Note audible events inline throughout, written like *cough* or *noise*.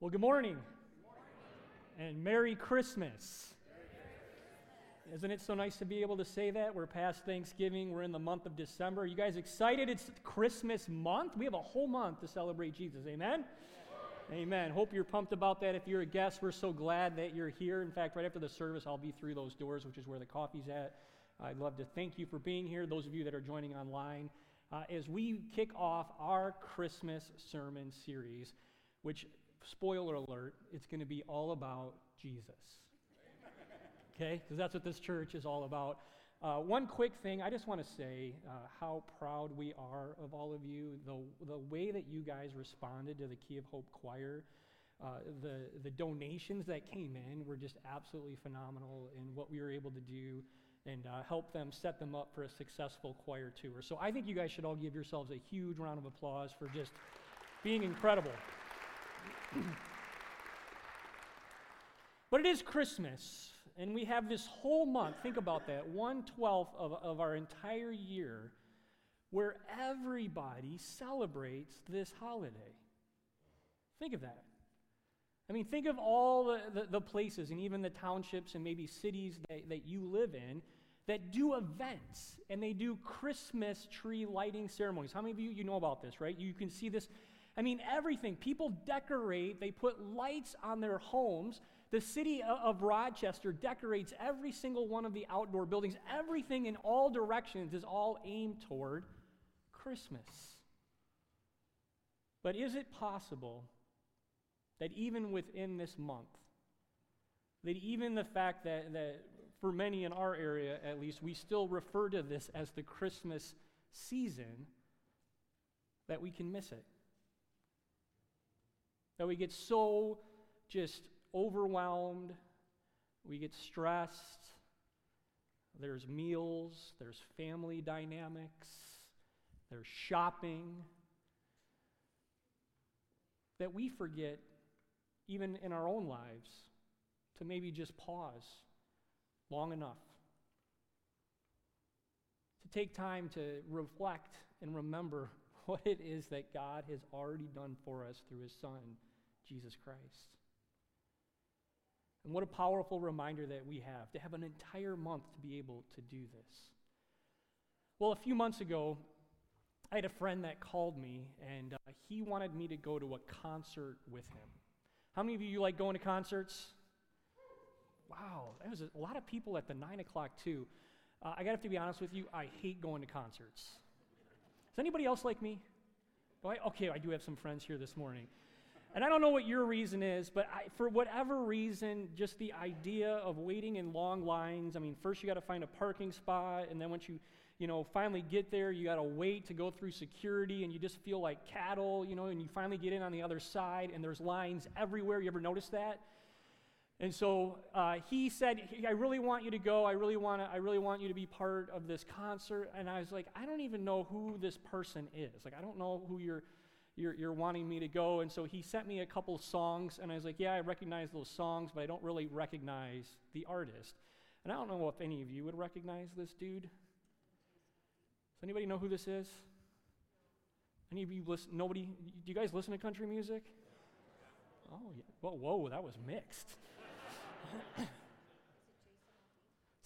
Well, good morning. And Merry Christmas. Isn't it so nice to be able to say that? We're past Thanksgiving. We're in the month of December. Are you guys excited? It's Christmas month. We have a whole month to celebrate Jesus. Amen? Amen. Hope you're pumped about that. If you're a guest, we're so glad that you're here. In fact, right after the service, I'll be through those doors, which is where the coffee's at. I'd love to thank you for being here, those of you that are joining online, uh, as we kick off our Christmas sermon series, which spoiler alert, it's going to be all about Jesus. Okay? Because that's what this church is all about. Uh, one quick thing, I just want to say uh, how proud we are of all of you. The, the way that you guys responded to the Key of Hope choir, uh, the, the donations that came in were just absolutely phenomenal in what we were able to do and uh, help them set them up for a successful choir tour. So I think you guys should all give yourselves a huge round of applause for just being incredible. *clears throat* but it is Christmas, and we have this whole month, think about that, one twelfth of, of our entire year, where everybody celebrates this holiday. Think of that. I mean, think of all the, the, the, places and even the townships and maybe cities that, that you live in that do events and they do Christmas tree lighting ceremonies. How many of you you know about this, right? You can see this I mean, everything. People decorate, they put lights on their homes. The city of Rochester decorates every single one of the outdoor buildings. Everything in all directions is all aimed toward Christmas. But is it possible that even within this month, that even the fact that, that for many in our area at least, we still refer to this as the Christmas season, that we can miss it? That we get so just overwhelmed, we get stressed. There's meals, there's family dynamics, there's shopping. That we forget, even in our own lives, to maybe just pause long enough. To take time to reflect and remember *laughs* what it is that God has already done for us through His Son Jesus Christ. And what a powerful reminder that we have to have an entire month to be able to do this. Well, a few months ago, I had a friend that called me, and uh, he wanted me to go to a concert with him. How many of you, like going to concerts? Wow, there was a, lot of people at the 9 o'clock, too. Uh, I got to have to be honest with you, I hate going to concerts. Is anybody else like me? I, okay, I do have some friends here this morning. And I don't know what your reason is, but I, for whatever reason, just the idea of waiting in long lines. I mean, first you got to find a parking spot, and then once you, you know, finally get there, you got to wait to go through security, and you just feel like cattle, you know, and you finally get in on the other side, and there's lines everywhere. You ever notice that? And so uh, he said, "I really want you to go. I really want to. I really want you to be part of this concert." And I was like, "I don't even know who this person is. Like, I don't know who you're." You're, you're wanting me to go. And so he sent me a couple songs, and I was like, yeah, I recognize those songs, but I don't really recognize the artist. And I don't know if any of you would recognize this dude. Does anybody know who this is? Any of you listen? Nobody? Do you guys listen to country music? Oh, yeah. Whoa, whoa, that was mixed. *coughs* it's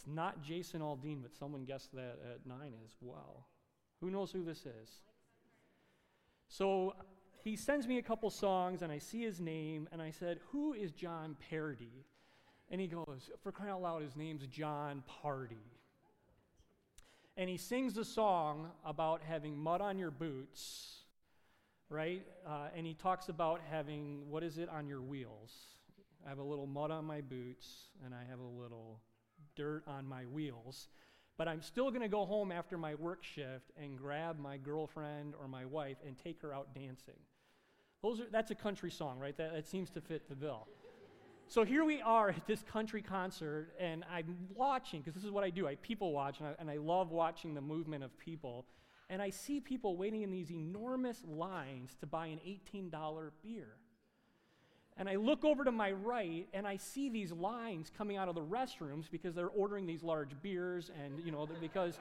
not Jason Aldean, but someone guessed that at nine as well. Who knows who this is? So he sends me a couple songs, and I see his name, and I said, Who is Jon Pardi? And he goes, For crying out loud, his name's Jon Pardi. And he sings a song about having mud on your boots, right? Uh, and he talks about having, what is it, on your wheels? I have a little mud on my boots, and I have a little dirt on my wheels but I'm still going to go home after my work shift and grab my girlfriend or my wife and take her out dancing. Those are, that's a country song, right? That, that seems to fit the bill. So here we are at this country concert, and I'm watching, because this is what I do. I people watch, and I, and I love watching the movement of people. And I see people waiting in these enormous lines to buy an $18 beer. And I look over to my right and I see these lines coming out of the restrooms because they're ordering these large beers and, you know, because.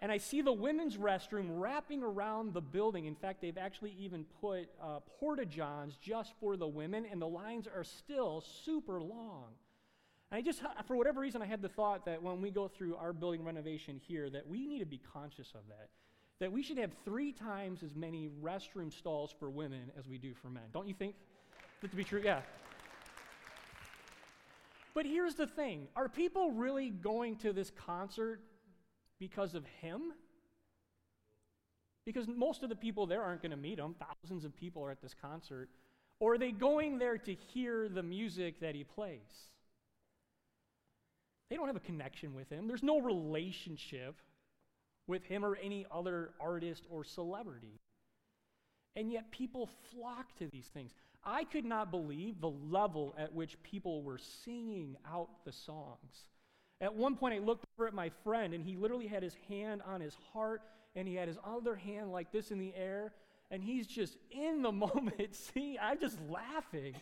and I see the women's restroom wrapping around the building. In fact, they've actually even put uh, porta johns just for the women, and the lines are still super long. And I just, for whatever reason, I had the thought that when we go through our building renovation here, that we need to be conscious of that. That we should have three times as many restroom stalls for women as we do for men. Don't you think that to be true? Yeah. But here's the thing are people really going to this concert because of him? Because most of the people there aren't going to meet him. Thousands of people are at this concert. Or are they going there to hear the music that he plays? They don't have a connection with him. There's no relationship with him or any other artist or celebrity. And yet people flock to these things. I could not believe the level at which people were singing out the songs. At one point, I looked over at my friend, and he literally had his hand on his heart, and he had his other hand like this in the air, and he's just in the *laughs* moment singing. I'm just laughing,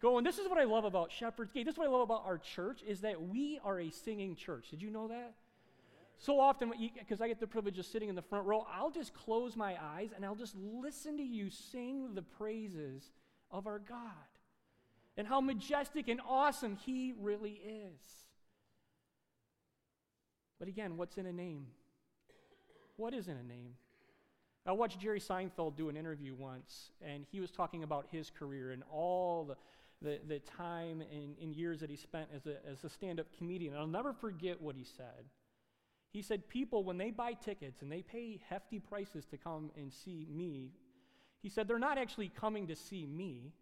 going, This is what I love about Shepherd's Gate. This is what I love about our church, is that we are a singing church. Did you know that? So often, because I get the privilege of sitting in the front row, I'll just close my eyes and I'll just listen to you sing the praises of our God and how majestic and awesome He really is. But again, what's in a name? What is in a name? I watched Jerry Seinfeld do an interview once, and he was talking about his career and all the, the, the time and, and years that he spent as a, as a stand up comedian. And I'll never forget what he said. He said, People, when they buy tickets and they pay hefty prices to come and see me, he said, they're not actually coming to see me,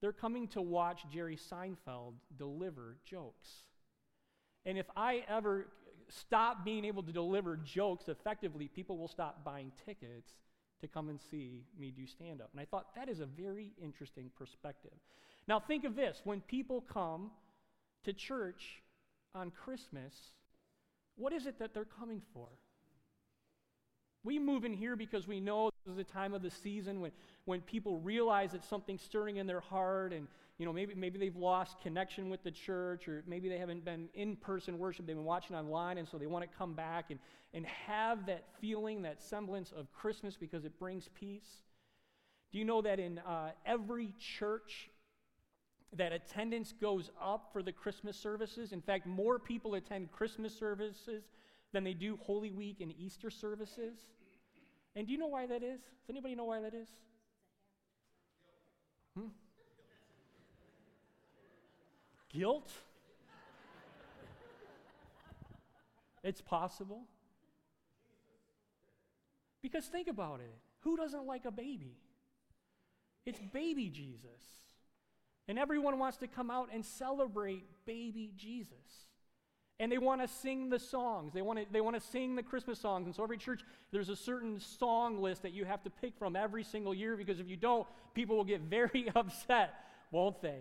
they're coming to watch Jerry Seinfeld deliver jokes. And if I ever stop being able to deliver jokes effectively, people will stop buying tickets to come and see me do stand up. And I thought that is a very interesting perspective. Now, think of this when people come to church on Christmas, what is it that they're coming for? We move in here because we know this is a time of the season when, when people realize that something's stirring in their heart and you know, maybe, maybe they've lost connection with the church, or maybe they haven't been in person worship, they've been watching online, and so they want to come back and, and have that feeling, that semblance of Christmas because it brings peace. Do you know that in uh, every church, that attendance goes up for the Christmas services? In fact, more people attend Christmas services than they do Holy Week and Easter services. And do you know why that is? Does anybody know why that is? Hmm? Guilt? it's possible. Because think about it who doesn't like a baby? It's baby Jesus. And everyone wants to come out and celebrate baby Jesus. And they want to sing the songs. They want to, they want to sing the Christmas songs. And so every church, there's a certain song list that you have to pick from every single year because if you don't, people will get *laughs* very upset, won't they?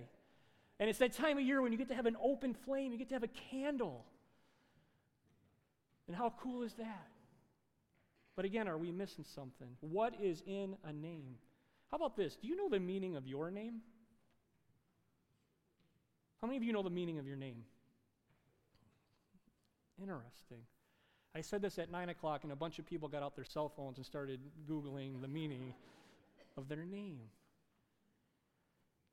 And it's that time of year when you get to have an open flame, you get to have a candle. And how cool is that? But again, are we missing something? What is in a name? How about this? Do you know the meaning of your name? How many of you know the meaning of your name? Interesting. I said this at 9 o'clock, and a bunch of people got out their cell phones and started Googling the meaning of their name.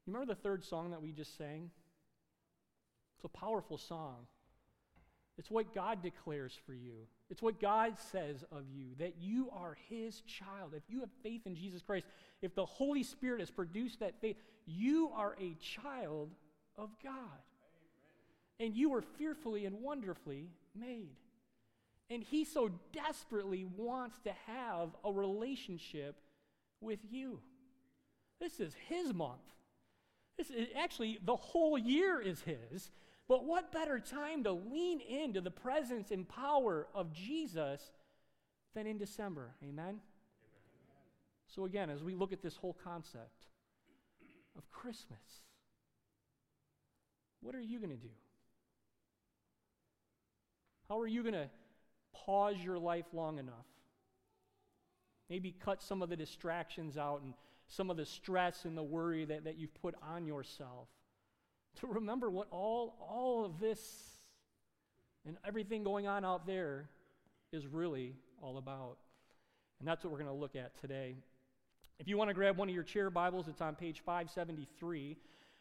You remember the third song that we just sang? It's a powerful song. It's what God declares for you. It's what God says of you that you are His child. If you have faith in Jesus Christ, if the Holy Spirit has produced that faith, you are a child of God. Amen. And you are fearfully and wonderfully made. And He so desperately wants to have a relationship with you. This is His month. This is, actually, the whole year is His. But what better time to lean into the presence and power of Jesus than in December? Amen? Amen? So, again, as we look at this whole concept of Christmas, what are you going to do? How are you going to pause your life long enough? Maybe cut some of the distractions out and some of the stress and the worry that, that you've put on yourself. To remember what all, all of this and everything going on out there is really all about. And that's what we're going to look at today. If you want to grab one of your chair Bibles, it's on page 573.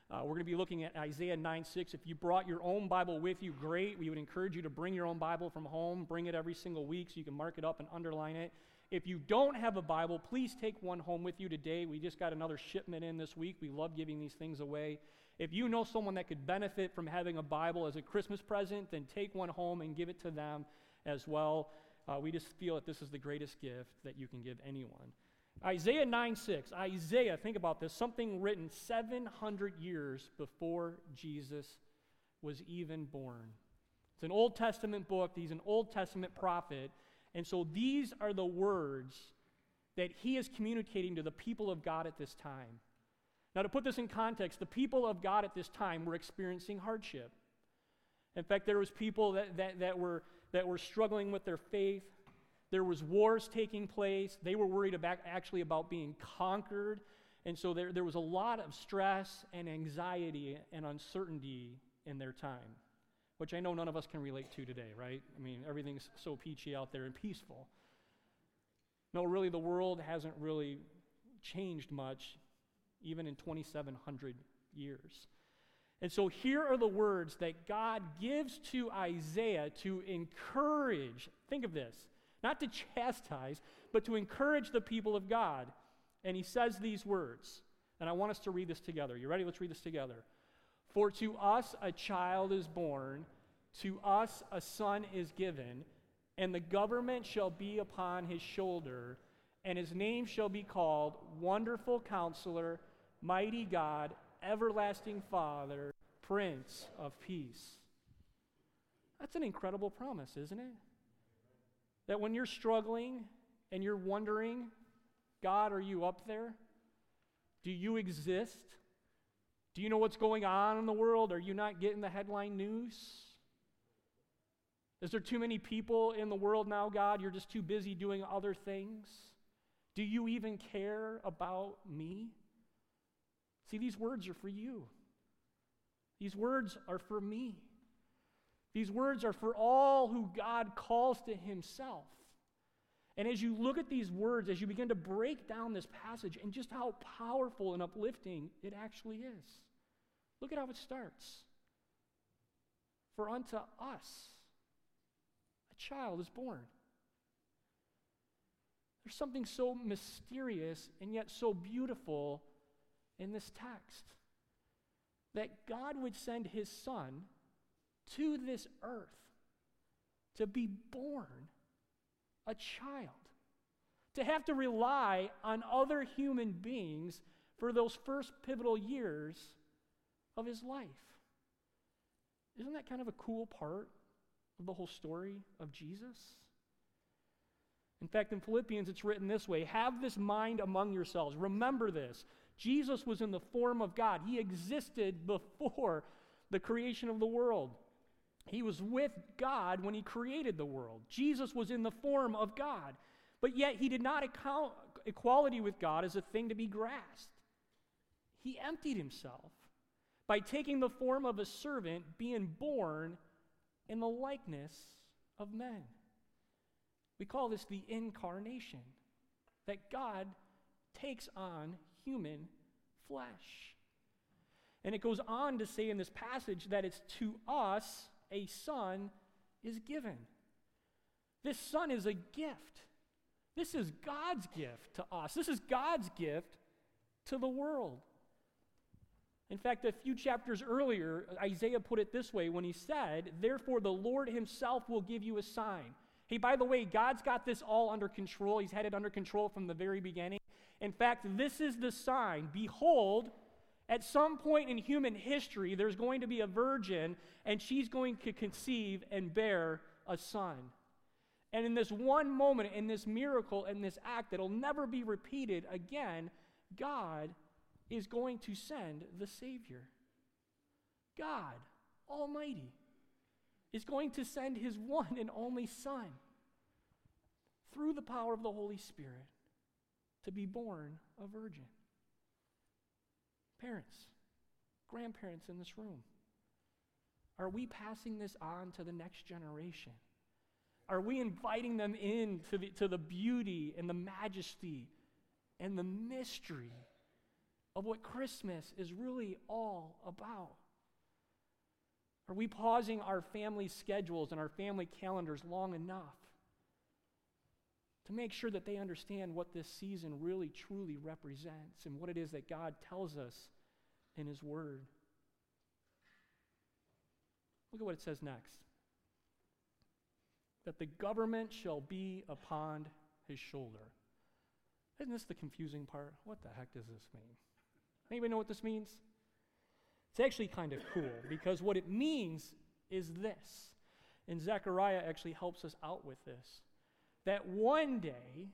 Uh, we're going to be looking at Isaiah 9 6. If you brought your own Bible with you, great. We would encourage you to bring your own Bible from home. Bring it every single week so you can mark it up and underline it. If you don't have a Bible, please take one home with you today. We just got another shipment in this week. We love giving these things away. If you know someone that could benefit from having a Bible as a Christmas present, then take one home and give it to them as well. Uh, we just feel that this is the greatest gift that you can give anyone. Isaiah 9 6. Isaiah, think about this, something written 700 years before Jesus was even born. It's an Old Testament book. He's an Old Testament prophet. And so these are the words that he is communicating to the people of God at this time. Now, to put this in context, the people of God at this time were experiencing hardship. In fact, there was people that, that, that, were, that were struggling with their faith. There was wars taking place. They were worried about actually about being conquered. And so there, there was a lot of stress and anxiety and uncertainty in their time, which I know none of us can relate to today, right? I mean, everything's so peachy out there and peaceful. No, really, the world hasn't really changed much, even in 2,700 years. And so here are the words that God gives to Isaiah to encourage. Think of this not to chastise, but to encourage the people of God. And he says these words, and I want us to read this together. You ready? Let's read this together. For to us a child is born, to us a son is given, and the government shall be upon his shoulder, and his name shall be called Wonderful Counselor, Mighty God, Everlasting Father, Prince of Peace. That's an incredible promise, isn't it? That when you're struggling and you're wondering, God, are you up there? Do you exist? Do you know what's going on in the world? Are you not getting the headline news? Is there too many people in the world now, God? You're just too busy doing other things? Do you even care about me? See, these words are for you. These words are for me. These words are for all who God calls to himself. And as you look at these words, as you begin to break down this passage and just how powerful and uplifting it actually is, look at how it starts. For unto us a child is born. There's something so mysterious and yet so beautiful in this text that God would send his son to this earth to be born a child, to have to rely on other human beings for those first pivotal years of his life. Isn't that kind of a cool part of the whole story of Jesus? In fact, in Philippians, it's written this way Have this mind among yourselves. Remember this. Jesus was in the form of God, he existed before the creation of the world. He was with God when he created the world. Jesus was in the form of God, but yet he did not account equality with God as a thing to be grasped. He emptied himself by taking the form of a servant, being born in the likeness of men. We call this the incarnation, that God takes on human flesh. And it goes on to say in this passage that it's to us a son is given. This son is a gift. This is God's gift to us. This is God's gift to the world. In fact, a few chapters earlier, Isaiah put it this way when he said, Therefore, the Lord himself will give you a sign. Hey, by the way, God's got this all under control. He's had it under control from the very beginning. In fact, this is the sign Behold, at some point in human history, there's going to be a virgin, and she's going to conceive and bear a son. And in this one moment, in this miracle, in this act that'll never be repeated again, God is going to send the Savior. God Almighty is going to send His one and only Son through the power of the Holy Spirit to be born a virgin. Parents, grandparents in this room, are we passing this on to the next generation? Are we inviting them in to the, to the beauty and the majesty and the mystery of what Christmas is really all about? Are we pausing our family schedules and our family calendars long enough to make sure that they understand what this season really truly represents and what it is that God tells us in His Word? Look at what it says next that the government shall be upon his shoulder. Isn't this the confusing part? What the heck does this mean? Anybody know what this means? It's actually kind of cool because what it means is this. And Zechariah actually helps us out with this. That one day,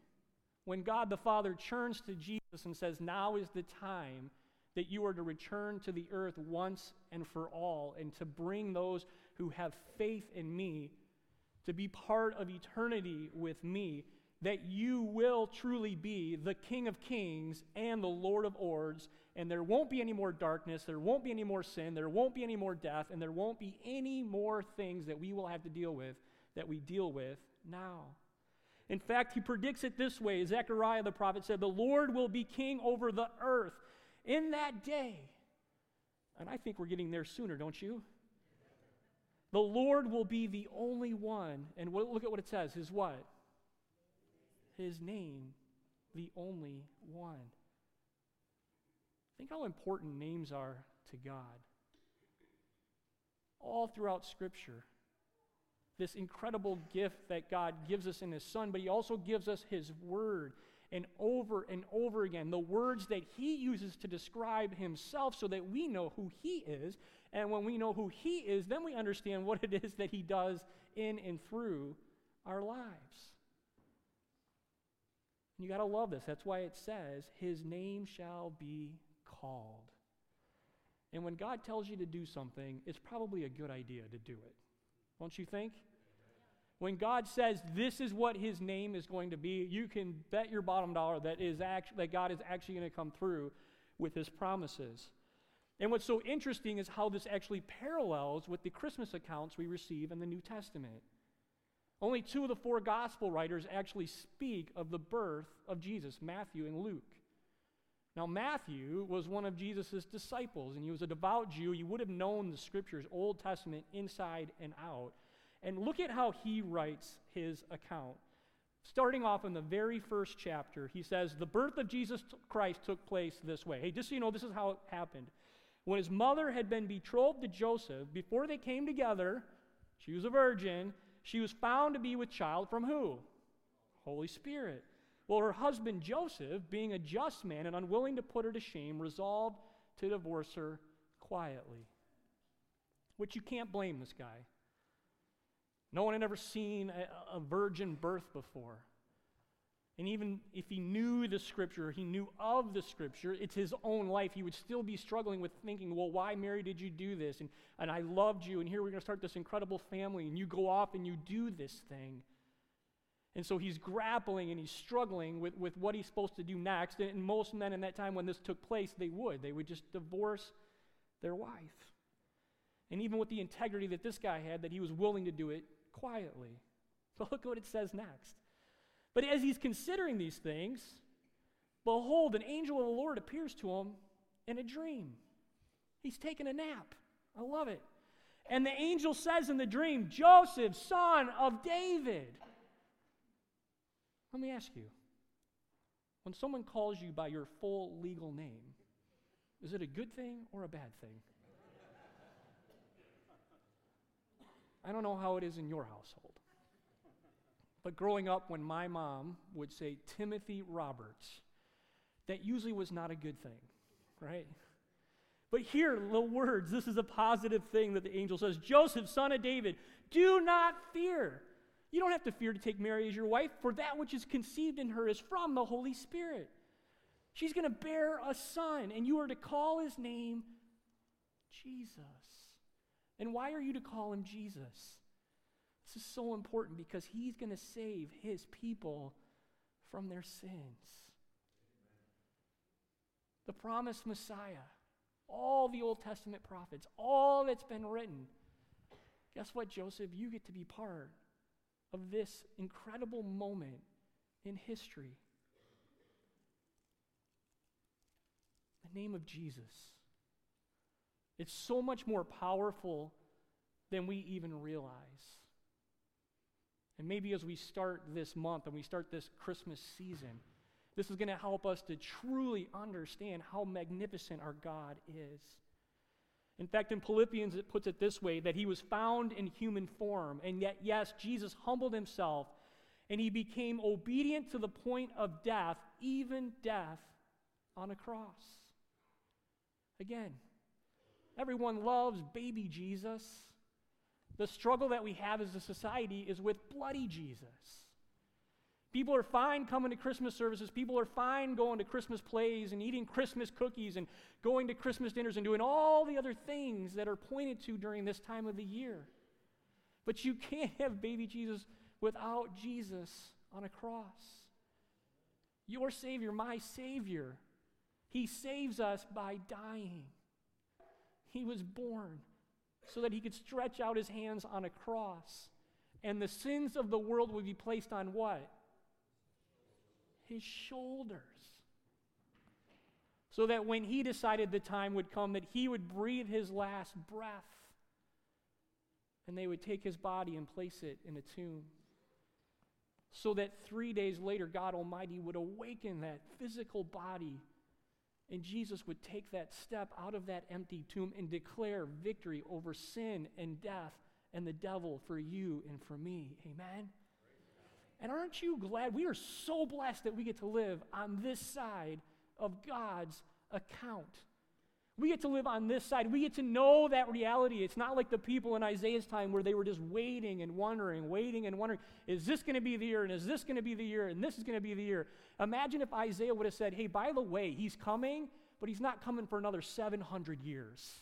when God the Father turns to Jesus and says, Now is the time that you are to return to the earth once and for all, and to bring those who have faith in me to be part of eternity with me, that you will truly be the King of Kings and the Lord of Lords, and there won't be any more darkness, there won't be any more sin, there won't be any more death, and there won't be any more things that we will have to deal with that we deal with now. In fact, he predicts it this way Zechariah the prophet said, The Lord will be king over the earth in that day. And I think we're getting there sooner, don't you? The Lord will be the only one. And look at what it says. His what? His name, the only one. Think how important names are to God. All throughout Scripture, this incredible gift that God gives us in His Son, but He also gives us His Word and over and over again the words that he uses to describe himself so that we know who he is. And when we know who he is, then we understand what it is that he does in and through our lives. And You got to love this. That's why it says, His name shall be called. And when God tells you to do something, it's probably a good idea to do it. Don't you think? When God says this is what his name is going to be, you can bet your bottom dollar that, is act- that God is actually going to come through with his promises. And what's so interesting is how this actually parallels with the Christmas accounts we receive in the New Testament. Only two of the four gospel writers actually speak of the birth of Jesus Matthew and Luke. Now, Matthew was one of Jesus' disciples, and he was a devout Jew. You would have known the scriptures, Old Testament, inside and out. And look at how he writes his account. Starting off in the very first chapter, he says, The birth of Jesus Christ took place this way. Hey, just so you know, this is how it happened. When his mother had been betrothed to Joseph, before they came together, she was a virgin, she was found to be with child from who? Holy Spirit. Well, her husband Joseph, being a just man and unwilling to put her to shame, resolved to divorce her quietly. Which you can't blame this guy. No one had ever seen a, a virgin birth before. And even if he knew the scripture, he knew of the scripture, it's his own life, he would still be struggling with thinking, well, why, Mary, did you do this? And, and I loved you, and here we're going to start this incredible family, and you go off and you do this thing. And so he's grappling and he's struggling with, with what he's supposed to do next. And, and most men in that time when this took place, they would. They would just divorce their wife. And even with the integrity that this guy had, that he was willing to do it, quietly. So *laughs* look what it says next. But as he's considering these things, behold, an angel of the Lord appears to him in a dream. He's taking a nap. I love it. And the angel says in the dream, Joseph, son of David. Let me ask you when someone calls you by your full legal name, is it a good thing or a bad thing? I don't know how it is in your household. But growing up, when my mom would say Timothy Roberts, that usually was not a good thing, right? But here, the words, this is a positive thing that the angel says Joseph, son of David, do not fear. You don't have to fear to take Mary as your wife, for that which is conceived in her is from the Holy Spirit. She's going to bear a son, and you are to call his name Jesus. And why are you to call him Jesus? This is so important because he's going to save his people from their sins. The promised Messiah, all the Old Testament prophets, all that's been written. Guess what, Joseph? You get to be part of this incredible moment in history. The name of Jesus. It's so much more powerful than we even realize. And maybe as we start this month and we start this Christmas season, this is going to help us to truly understand how magnificent our God is. In fact, in Philippians, it puts it this way that he was found in human form, and yet, yes, Jesus humbled himself and he became obedient to the point of death, even death on a cross. Again, everyone loves baby Jesus. The struggle that we have as a society is with bloody Jesus. People are fine coming to Christmas services. People are fine going to Christmas plays and eating Christmas cookies and going to Christmas dinners and doing all the other things that are pointed to during this time of the year. But you can't have baby Jesus without Jesus on a cross. Your Savior, my Savior, He saves us by dying. He was born so that He could stretch out His hands on a cross, and the sins of the world would be placed on what? his shoulders. So that when he decided the time would come that he would breathe his last breath and they would take his body and place it in a tomb. So that three days later, God Almighty would awaken that physical body and Jesus would take that step out of that empty tomb and declare victory over sin and death and the devil for you and for me. Amen? And aren't you glad? We are so blessed that we get to live on this side of God's account. We get to live on this side. We get to know that reality. It's not like the people in Isaiah's time where they were just waiting and wondering, waiting and wondering, is this going to be the year? And is this going to be the year? And this is going to be the year. Imagine if Isaiah would have said, hey, by the way, he's coming, but he's not coming for another 700 years.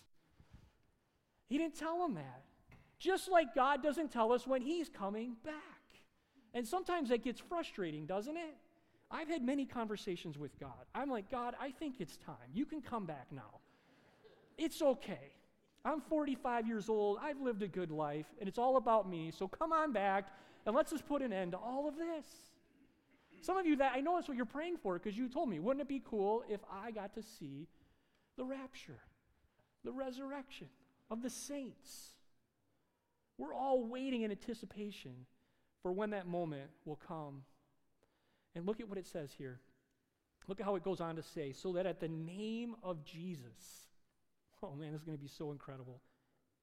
He didn't tell them that. Just like God doesn't tell us when he's coming back. And sometimes that gets frustrating, doesn't it? I've had many conversations with God. I'm like, God, I think it's time. You can come back now. It's okay. I'm 45 years old. I've lived a good life, and it's all about me. So come on back, and let's just put an end to all of this. Some of you that I know that's what you're praying for because you told me, wouldn't it be cool if I got to see the rapture, the resurrection of the saints? We're all waiting in anticipation for when that moment will come. And look at what it says here. Look at how it goes on to say, so that at the name of Jesus, *laughs* oh man, this is going to be so incredible.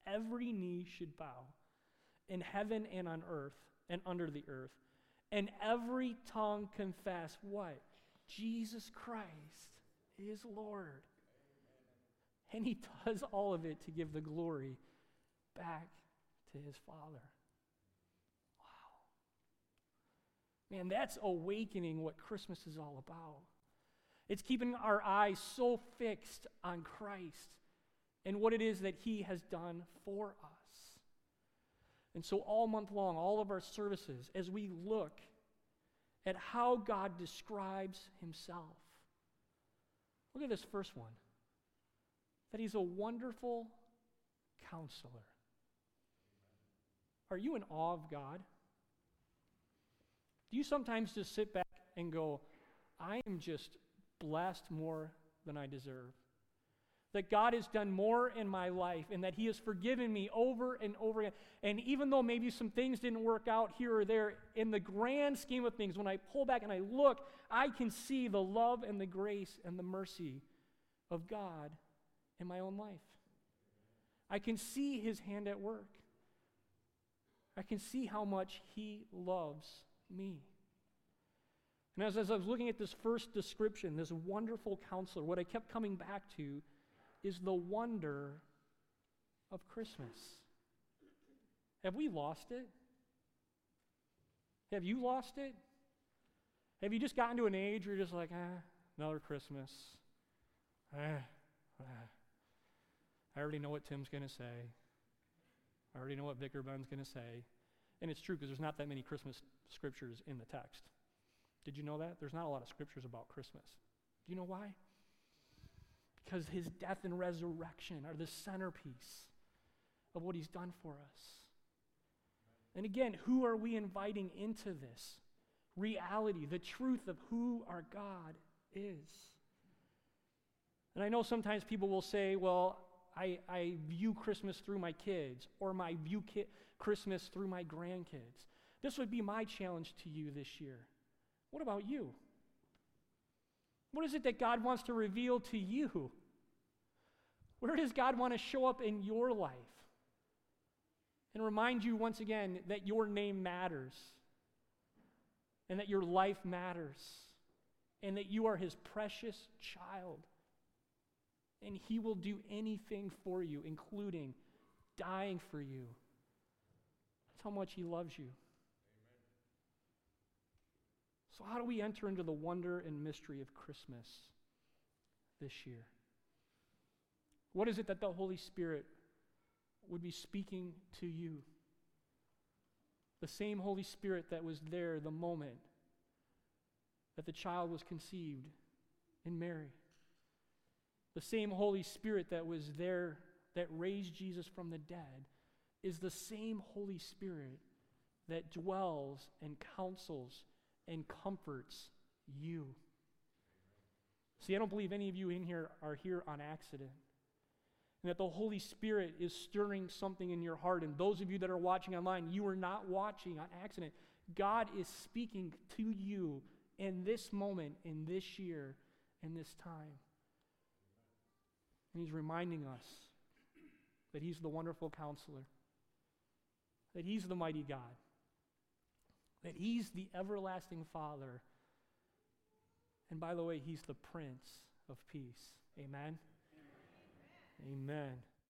Every knee should bow in heaven and on earth and under the earth, and every tongue confess what? Jesus Christ is Lord. And he does all of it to give the glory back to his Father. Wow. Man, that's awakening what Christmas is all about. It's keeping our eyes so fixed on Christ and what it is that He has done for us. And so, all month long, all of our services, as we look at how God describes Himself, look at this first one that He's a wonderful counselor. Are you in awe of God? Do you sometimes just sit back and go, I am just blessed more than I deserve? That God has done more in my life and that He has forgiven me over and over again. And even though maybe some things didn't work out here or there, in the grand scheme of things, when I pull back and I look, I can see the love and the grace and the mercy of God in my own life. I can see His hand at work. I can see how much He loves me. And as, as I was looking at this first description, this wonderful counselor, what I kept coming back to is the wonder of Christmas. Have we lost it? Have you lost it? Have you just gotten to an age where you're just like, ah, another Christmas? Ah. I already know what Tim's going to say. I already know what Vicar Ben's going to say. And it's true because there's not that many Christmas scriptures in the text. Did you know that? There's not a lot of scriptures about Christmas. Do you know why? Because his death and resurrection are the centerpiece of what he's done for us. And again, who are we inviting into this reality, the truth of who our God is? And I know sometimes people will say, well, I, I view Christmas through my kids, or I view ki- Christmas through my grandkids. This would be my challenge to you this year. What about you? What is it that God wants to reveal to you? Where does God want to show up in your life? And remind you once again that your name matters, and that your life matters, and that you are His precious child. And He will do anything for you, including dying for you. That's how much He loves you. So, how do we enter into the wonder and mystery of Christmas this year? What is it that the Holy Spirit would be speaking to you? The same Holy Spirit that was there the moment that the child was conceived in Mary. The same Holy Spirit that was there that raised Jesus from the dead is the same Holy Spirit that dwells and counsels and comforts you. See, I don't believe any of you in here are here on accident. And that the Holy Spirit is stirring something in your heart. And those of you that are watching online, you are not watching on accident. God is speaking to you in this moment, in this year, in this time. And He's reminding us that He's the wonderful counselor, that He's the mighty God, that He's the everlasting Father. And by the way, He's the Prince of Peace. Amen. Amen.